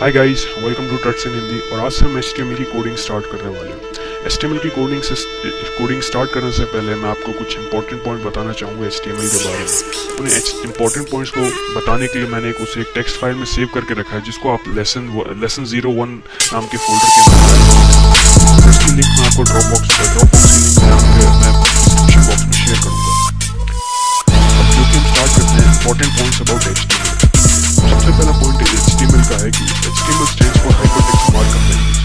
Hi guys welcome to Tuts in Hindi और आज से हम एच की कोडिंग स्टार्ट करने वाले हैं। एच की कोडिंग से कोडिंग स्टार्ट करने से पहले मैं आपको कुछ इंपॉर्टेंट पॉइंट बताना चाहूँगा एच के बारे में। उन्हें इंपॉर्टेंट पॉइंट्स को बताने के लिए मैंने एक उसे एक टेक्स्ट फ़ाइल में सेव करके रखा है, जिसको आप लेसन लेसन ज़ीरो वन नाम के फोल्डर के अंदर इसकी लिंक आपको ड्रॉप बॉक्स ड्रॉप बॉक्स की लिंक मैं डिस्क्रिप्शन बॉक्स में शेयर करूँगा। अब हम स्टार्ट करते हैं इंपॉर्टेंट पॉइंट्स अबाउट एच सबसे पहला पॉइंट एच का है कि H T stand for hypertext markup language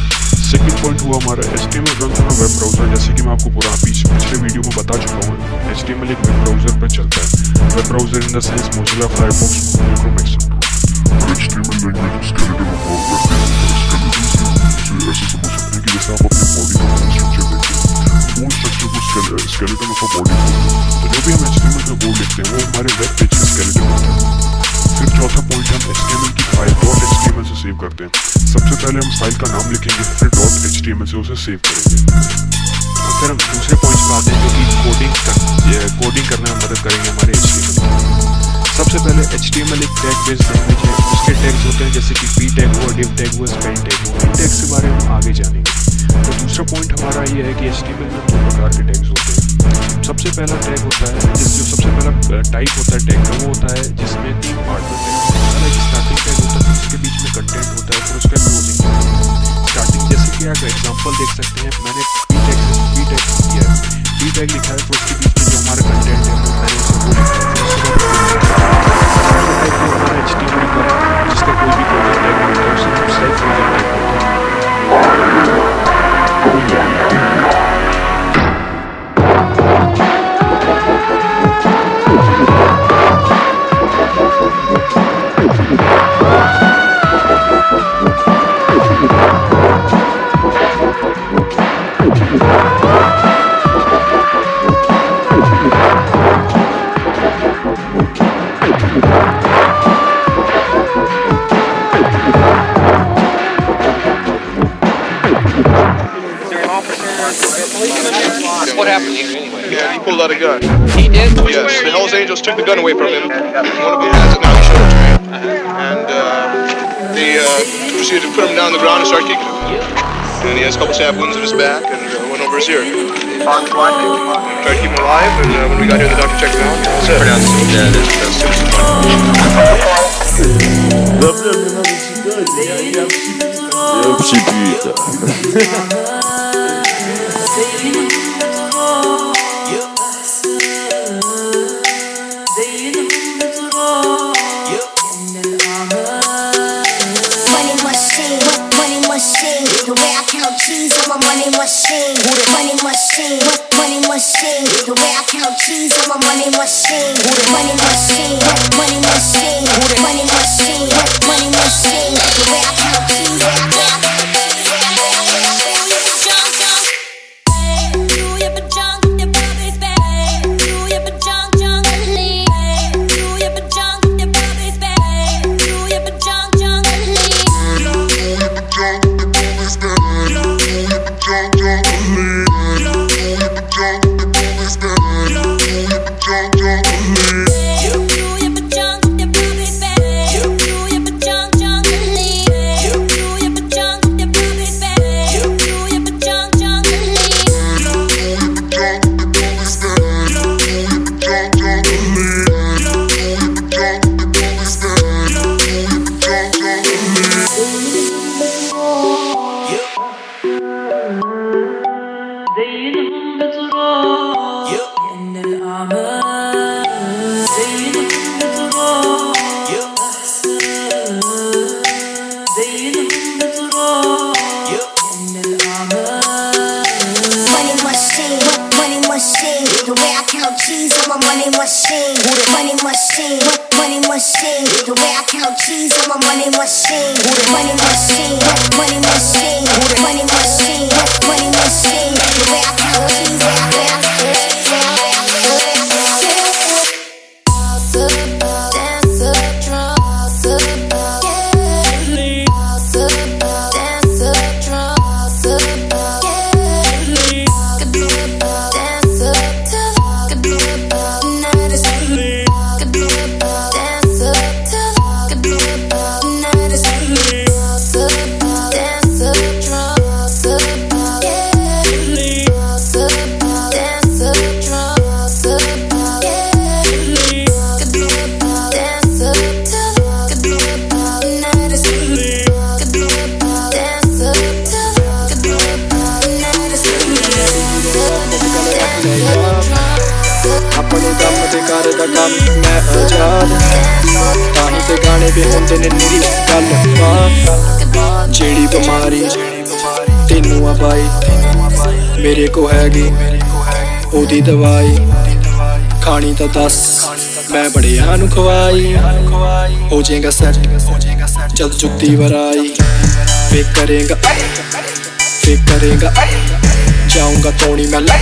second point हुआ हमारा H T run on web browser जैसे कि मैं आपको पूरा पीछे पिछले वीडियो में बता चुका हूँ एच टी एक वेब ब्राउज़र पर चलता है web browser in the sense Mozilla Firefox Google Chrome etcetera HTML language of web ऐसे समझ सकते हैं कि बॉडी का स्ट्रक्चर देखते हैं बोन स्ट्रक्चर को स्केलेटन ऑफ़ अ बॉडी तो जो भी हम एचटीएमएल में कोड लिखते हैं वो हमारे वेब पेज का स्केलेटन होता है फिर चौथा पॉइंट हम HTML की फ़ाइल डॉट एच से सेव करते हैं। सबसे पहले हम फ़ाइल का नाम लिखेंगे फिर डॉट एच से उसे सेव करेंगे। और फिर हम दूसरे पॉइंट पर आते हैं जो कि कोडिंग कर, कोडिंग करने में मदद करेंगे हमारे एच सबसे पहले एच टी एम एल एक टैग बेस्ड लैंग्वेज है उसके टैग्स होते हैं जैसे कि पी टैग हुआ डिव टैग हुआ स्पेल टैग हुआ। इन टैग्स के बारे में हम आगे जानेंगे। तो दूसरा पॉइंट हमारा ये है कि एच टी में दो प्रकार के टैग्स होते हैं। सबसे पहला टैग होता है, जिस जो सबसे पहला टाइप होता है टैग का वो होता है जिसमें तीन पार्ट होते हैं। पहला एक स्टार्टिंग टैग होता है, उसके बीच में कंटेंट होता है, फिर उसका क्लोजिंग स्टार्टिंग जैसे कि आप एग्ज़ाम्पल देख सकते हैं, मैंने पी टैग पी टैग किया है। पी टैग लिखा है तो उसके बीच में जो हमारा कंटेंट है, वो proceeded to put him down on the ground and start kicking him. And he has a couple stab wounds in his back and uh, one over his ear. Tried to keep him alive, and uh, when we got here, the doctor checked him out. That's it. Pronounced dead. Eu te pita. Money machine, money machine. The way I count cheese on my money machine. Money machine, money machine. Money machine, Money machine, money machine. Money machine, money my money machine. ਕੋ ਹੈਗੀ ਉਹਦੀ ਦਵਾਈ ਖਾਣੀ ਤਾਂ ਦੱਸ ਮੈਂ ਬੜਿਆਂ ਨੂੰ ਖਵਾਈ ਹੋ ਜਾਏਗਾ ਸੈੱਟ ਜਦ ਜੁੱਤੀ ਵਰਾਈ ਵੇ ਕਰੇਗਾ ਵੇ ਕਰੇਗਾ ਜਾਊਂਗਾ ਤੋਣੀ ਮੈਂ ਲੈ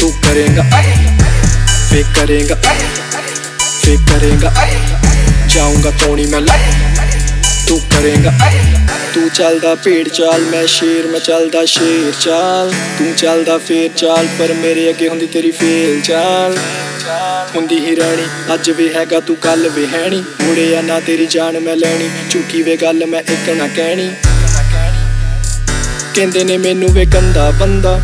ਤੂੰ ਕਰੇਗਾ ਵੇ ਕਰੇਗਾ ਵੇ ਕਰੇਗਾ ਜਾਊਂਗਾ ਤੋਣੀ ਮੈਂ ਲੈ ਤੂੰ ਕਰੇਗਾ ਤੂੰ ਚੱਲਦਾ ਭੇਡ ਚਾਲ, ਮੈਂ ਸ਼ੇਰ, ਮੈਂ ਚੱਲਦਾ ਸ਼ੇਰ ਚਾਲ। ਤੂੰ ਚੱਲਦਾ ਫੇਰ ਚਾਲ, ਪਰ ਮੇਰੇ ਅੱਗੇ ਹੁੰਦੀ ਤੇਰੀ ਫੇਲ ਚਾਲ। ਹੁੰਦੀ ਹੀ ਰਹਿਣੀ, ਅੱਜ ਵੀ ਹੈਗਾ ਤੂੰ, ਕੱਲ ਵੀ ਹੈਣੀ। ਮੁੜਿਆ ਨਾ ਤੇਰੀ ਜਾਨ ਮੈਂ ਲੈਣੀ ਝੂਠੀ ਵੇ ਗੱਲ ਮੈਂ ਇੱਕ ਨਾ ਕਹਿਣੀ। ਕਹਿੰਦੇ ਨੇ ਮੈਨੂੰ ਵੇ ਗੰਦਾ ਬੰਦਾ।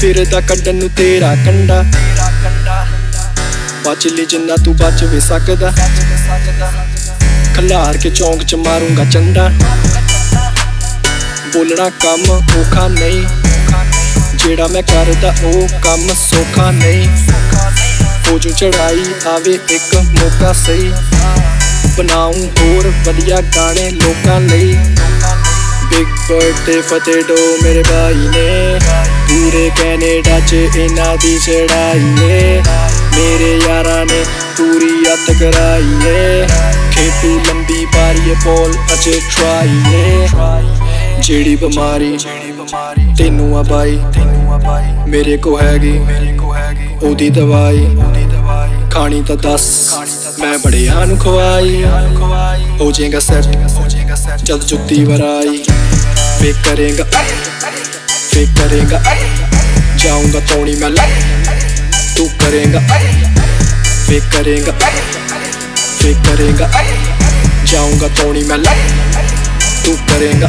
ਫਿਰਦਾ ਕੱਢਣ ਨੂੰ ਤੇਰਾ ਕੰਡਾ। ਬਚ ਲਈ ਜਿੰਨਾ ਤੂੰ ਬਚ ਵੀ ਸਕਦਾ। ਖਲਾਰ ਕੇ ਚੌਂਕ ਚ ਮਾਰੂੰਗਾ ਚੰਡਾ। ਬੋਲਣਾ ਕੰਮ ਔਖਾ ਨਹੀਂ। ਜਿਹੜਾ ਮੈਂ ਕਰਦਾ ਉਹ ਕੰਮ ਸੌਖਾ ਨਹੀਂ। ਹੋ ਜੂ ਚੜਾਈ ਆਵੇ ਇੱਕ ਮੌਕਾ ਸਹੀ। ਬਣਾਉਂ ਹੋਰ ਵਧੀਆ ਗਾਣੇ ਲੋਕਾਂ ਲਈ। ਬਿਗ ਬਰਥਡੇ ਫਤਿਹ ਡੋ ਮੇਰੇ ਭਾਈ ਨੇ। ਪੂਰੇ ਕੈਨੇਡਾ ਚ ਇਹਨਾਂ ਦੀ ਚੜਾਈ ਏ ਮੇਰੇ ਯਾਰਾਂ ਨੇ ਪੂਰੀ ਅੱਤ ਕਰਾਈ ਏ ਖੇਤੂ ਲੰਬੀ ਪਾਰੀਏ ਪੋਲ ਅਜੇ ਟਰਾਈ ਏ। ਜਿਹੜੀ ਬਿਮਾਰੀ ਤੈਨੂੰ ਆ ਬਾਈ, ਮੇਰੇ ਕੋ ਹੈਗੀ, ਉਹਦੀ ਦਵਾਈ। ਖਾਣੀ ਤਾਂ ਦੱਸ, ਮੈਂ ਬੜਿਆਂ ਨੂੰ ਖਵਾਈ ਹੋ ਜਾਏਗਾ ਸੈੱਟ ਜਦ ਜੁੱਤੀ ਵਰਾਈ। ਵੇ ਕਰੇਗਾ ਵੇ ਕਰੇਗਾ, ਜਾਊਂਗਾ ਤੋਣੀ ਮੈਂ ਲੈ। ਤੂੰ ਕਰੇਗਾ ਵੇ ਕਰੇਗਾ। करेगा। जाऊँगा तोड़ी मैं। तू करेगा।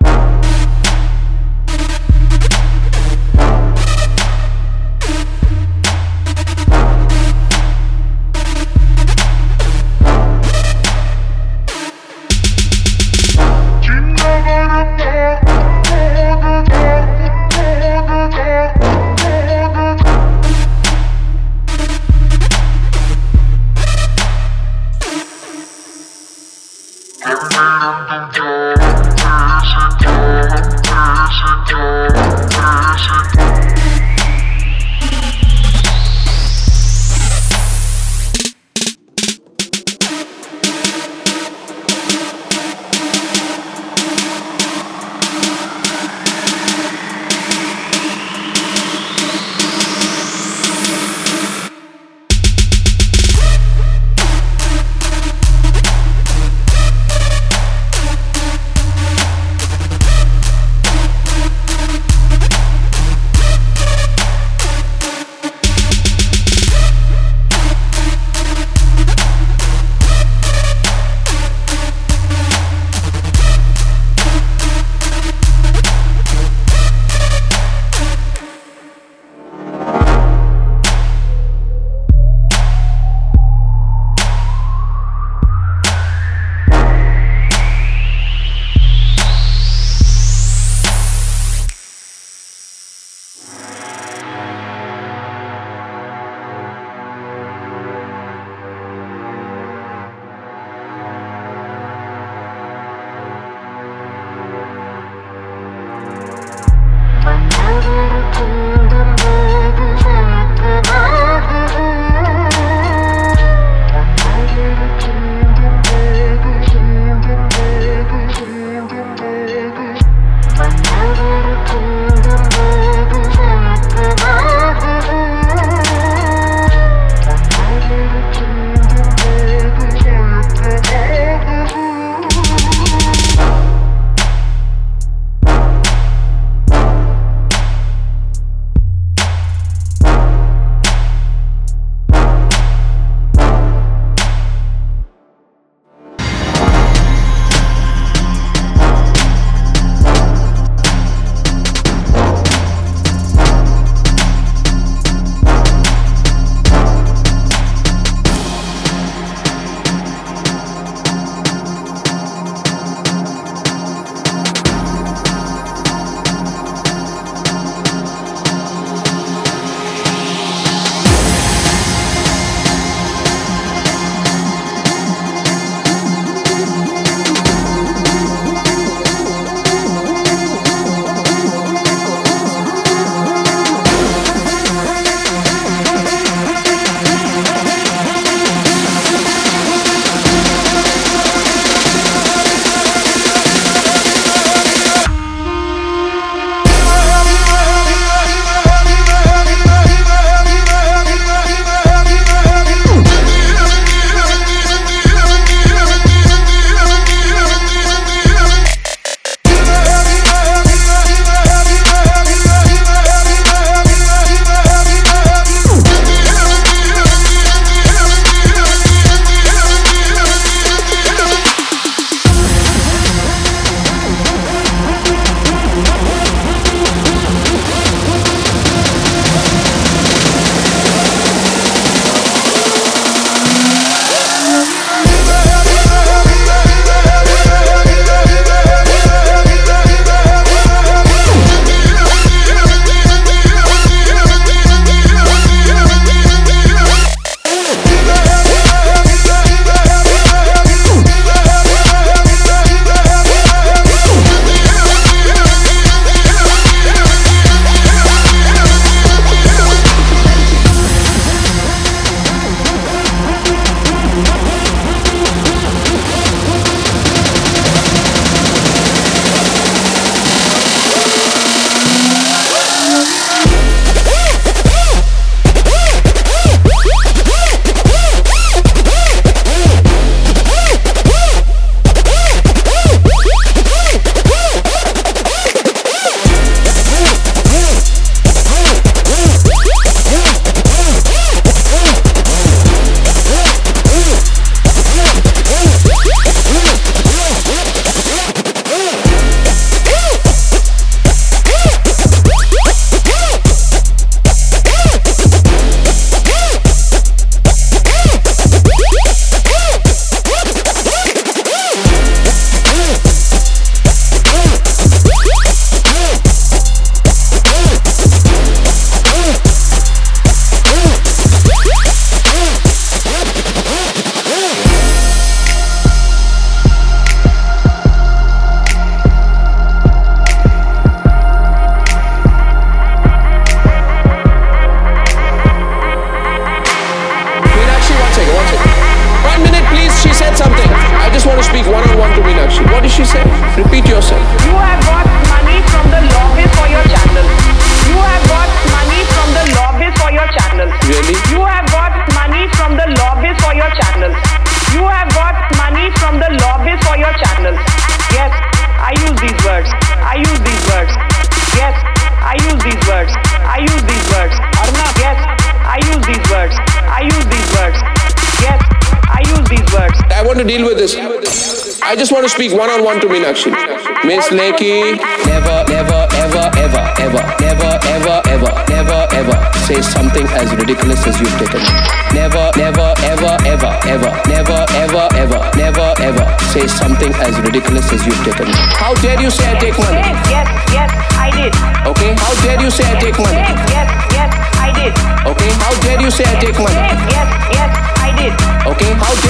deal with this. I just want to speak one on one to Meenakshi. Miss Lakey, never, never, ever, ever, ever, never, ever, ever, never, ever say something as ridiculous as you've taken. Never, never, ever, ever, ever, never, ever, ever, never, ever say something as ridiculous as you've taken. How dare you say I take money? Yes, yes, yes, I did. Okay? How dare you say I take money? Yes, yes, yes, I did. Okay? How dare you say I take money? Yes, yes, yes, I did.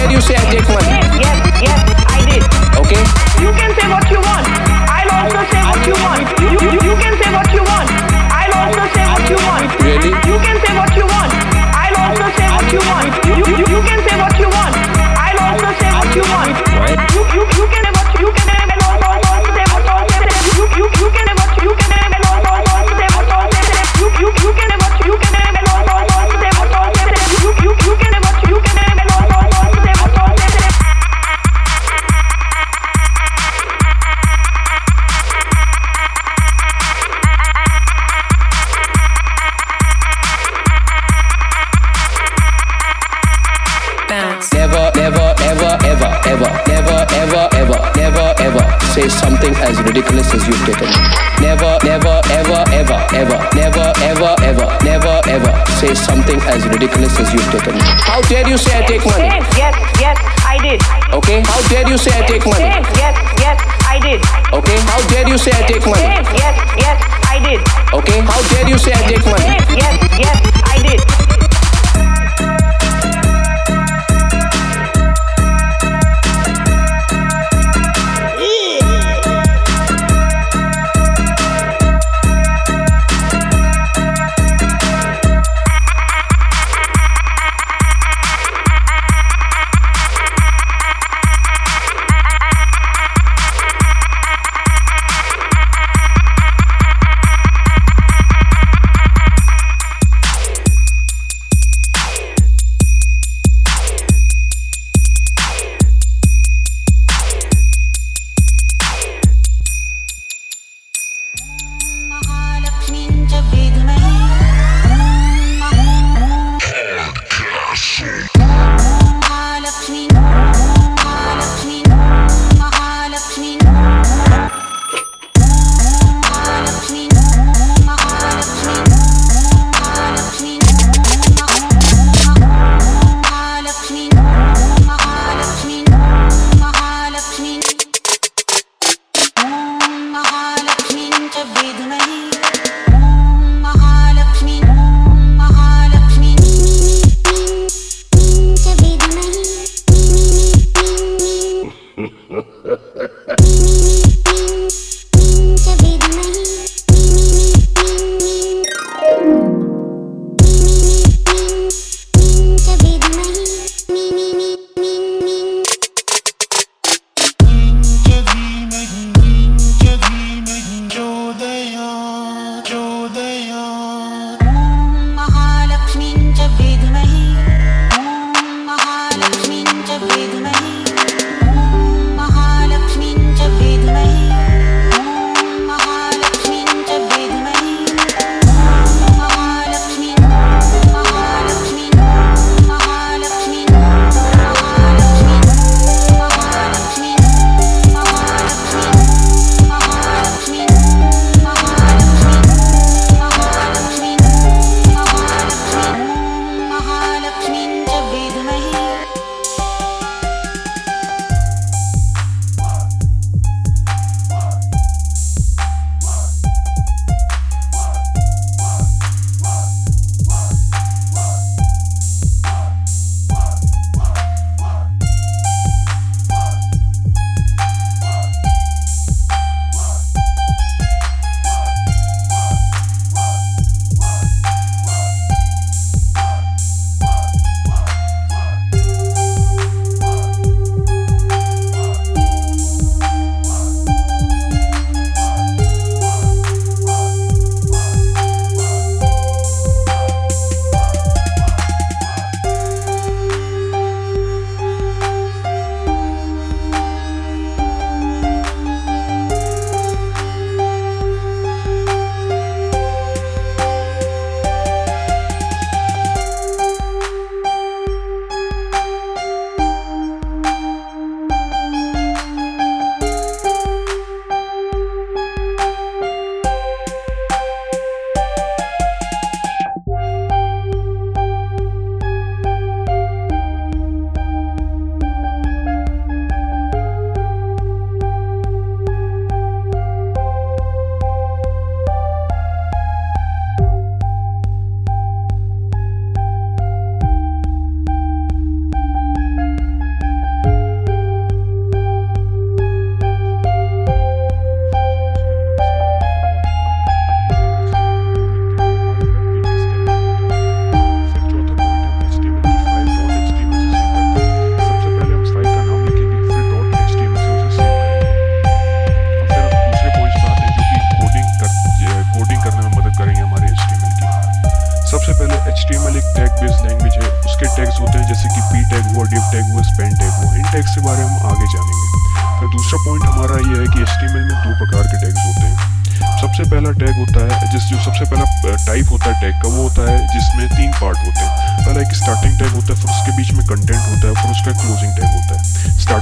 Okay? You say I take money? Yes, yes, ever, ever, never, ever say something as ridiculous as you've taken. Never, never, ever, ever, ever, never, ever, ever, never, ever say something as ridiculous as you've taken. How dare you say I take money? Yes, yes, yes, I did. Okay? How dare you say I take money? Yes, yes, yes, I did. Okay? How dare you say I take money? Yes, yes, yes, I did. Okay? How dare you say I take money? Yes, yes, yes, I did.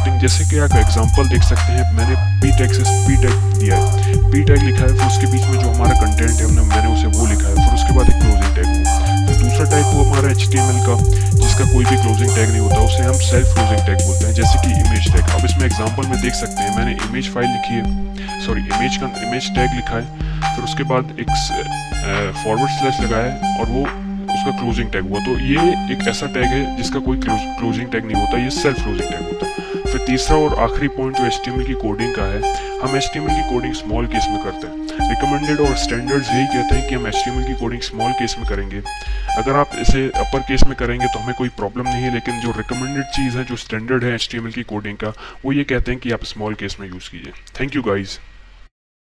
Starting जैसे कि आप example देख सकते हैं, मैंने P tag से P tag दिया है। पी टैग लिखा है, फिर उसके बीच में जो हमारा कंटेंट है मैंने उसे वो लिखा है, फिर उसके बाद एक क्लोजिंग टैग हुआ। फिर दूसरा टैग हुआ हमारा एच का, जिसका कोई भी क्लोजिंग टैग नहीं होता, उसे हम सेल्फ क्लोजिंग टैग बोलते हैं, जैसे कि इमेज टैग अब इसमें एग्ज़ाम्पल में देख सकते हैं, मैंने इमेज फ़ाइल लिखी है। सॉरी इमेज का इमेज टैग लिखा है। फिर उसके बाद एक फॉरवर्ड स्लैश लगाया है, और वो उसका क्लोजिंग टैग हुआ। तो ये एक ऐसा टैग है जिसका कोई क्लोजिंग टैग नहीं होता, ये सेल्फ क्लोजिंग टैग होता है। फिर तीसरा और आखिरी पॉइंट जो HTML की कोडिंग का है, हम एच की कोडिंग स्मॉल केस में करते हैं। रिकमेंडेड और स्टैंडर्ड्स यही कहते हैं कि हम HTML की कोडिंग स्मॉल केस में करेंगे। अगर आप इसे अपर केस में करेंगे तो हमें कोई प्रॉब्लम नहीं है, लेकिन जो रिकमेंडेड चीज़ है, जो स्टैंडर्ड है HTML की कोडिंग का, वो ये कहते हैं कि आप स्मॉल केस में यूज़ कीजिए। Thank you guys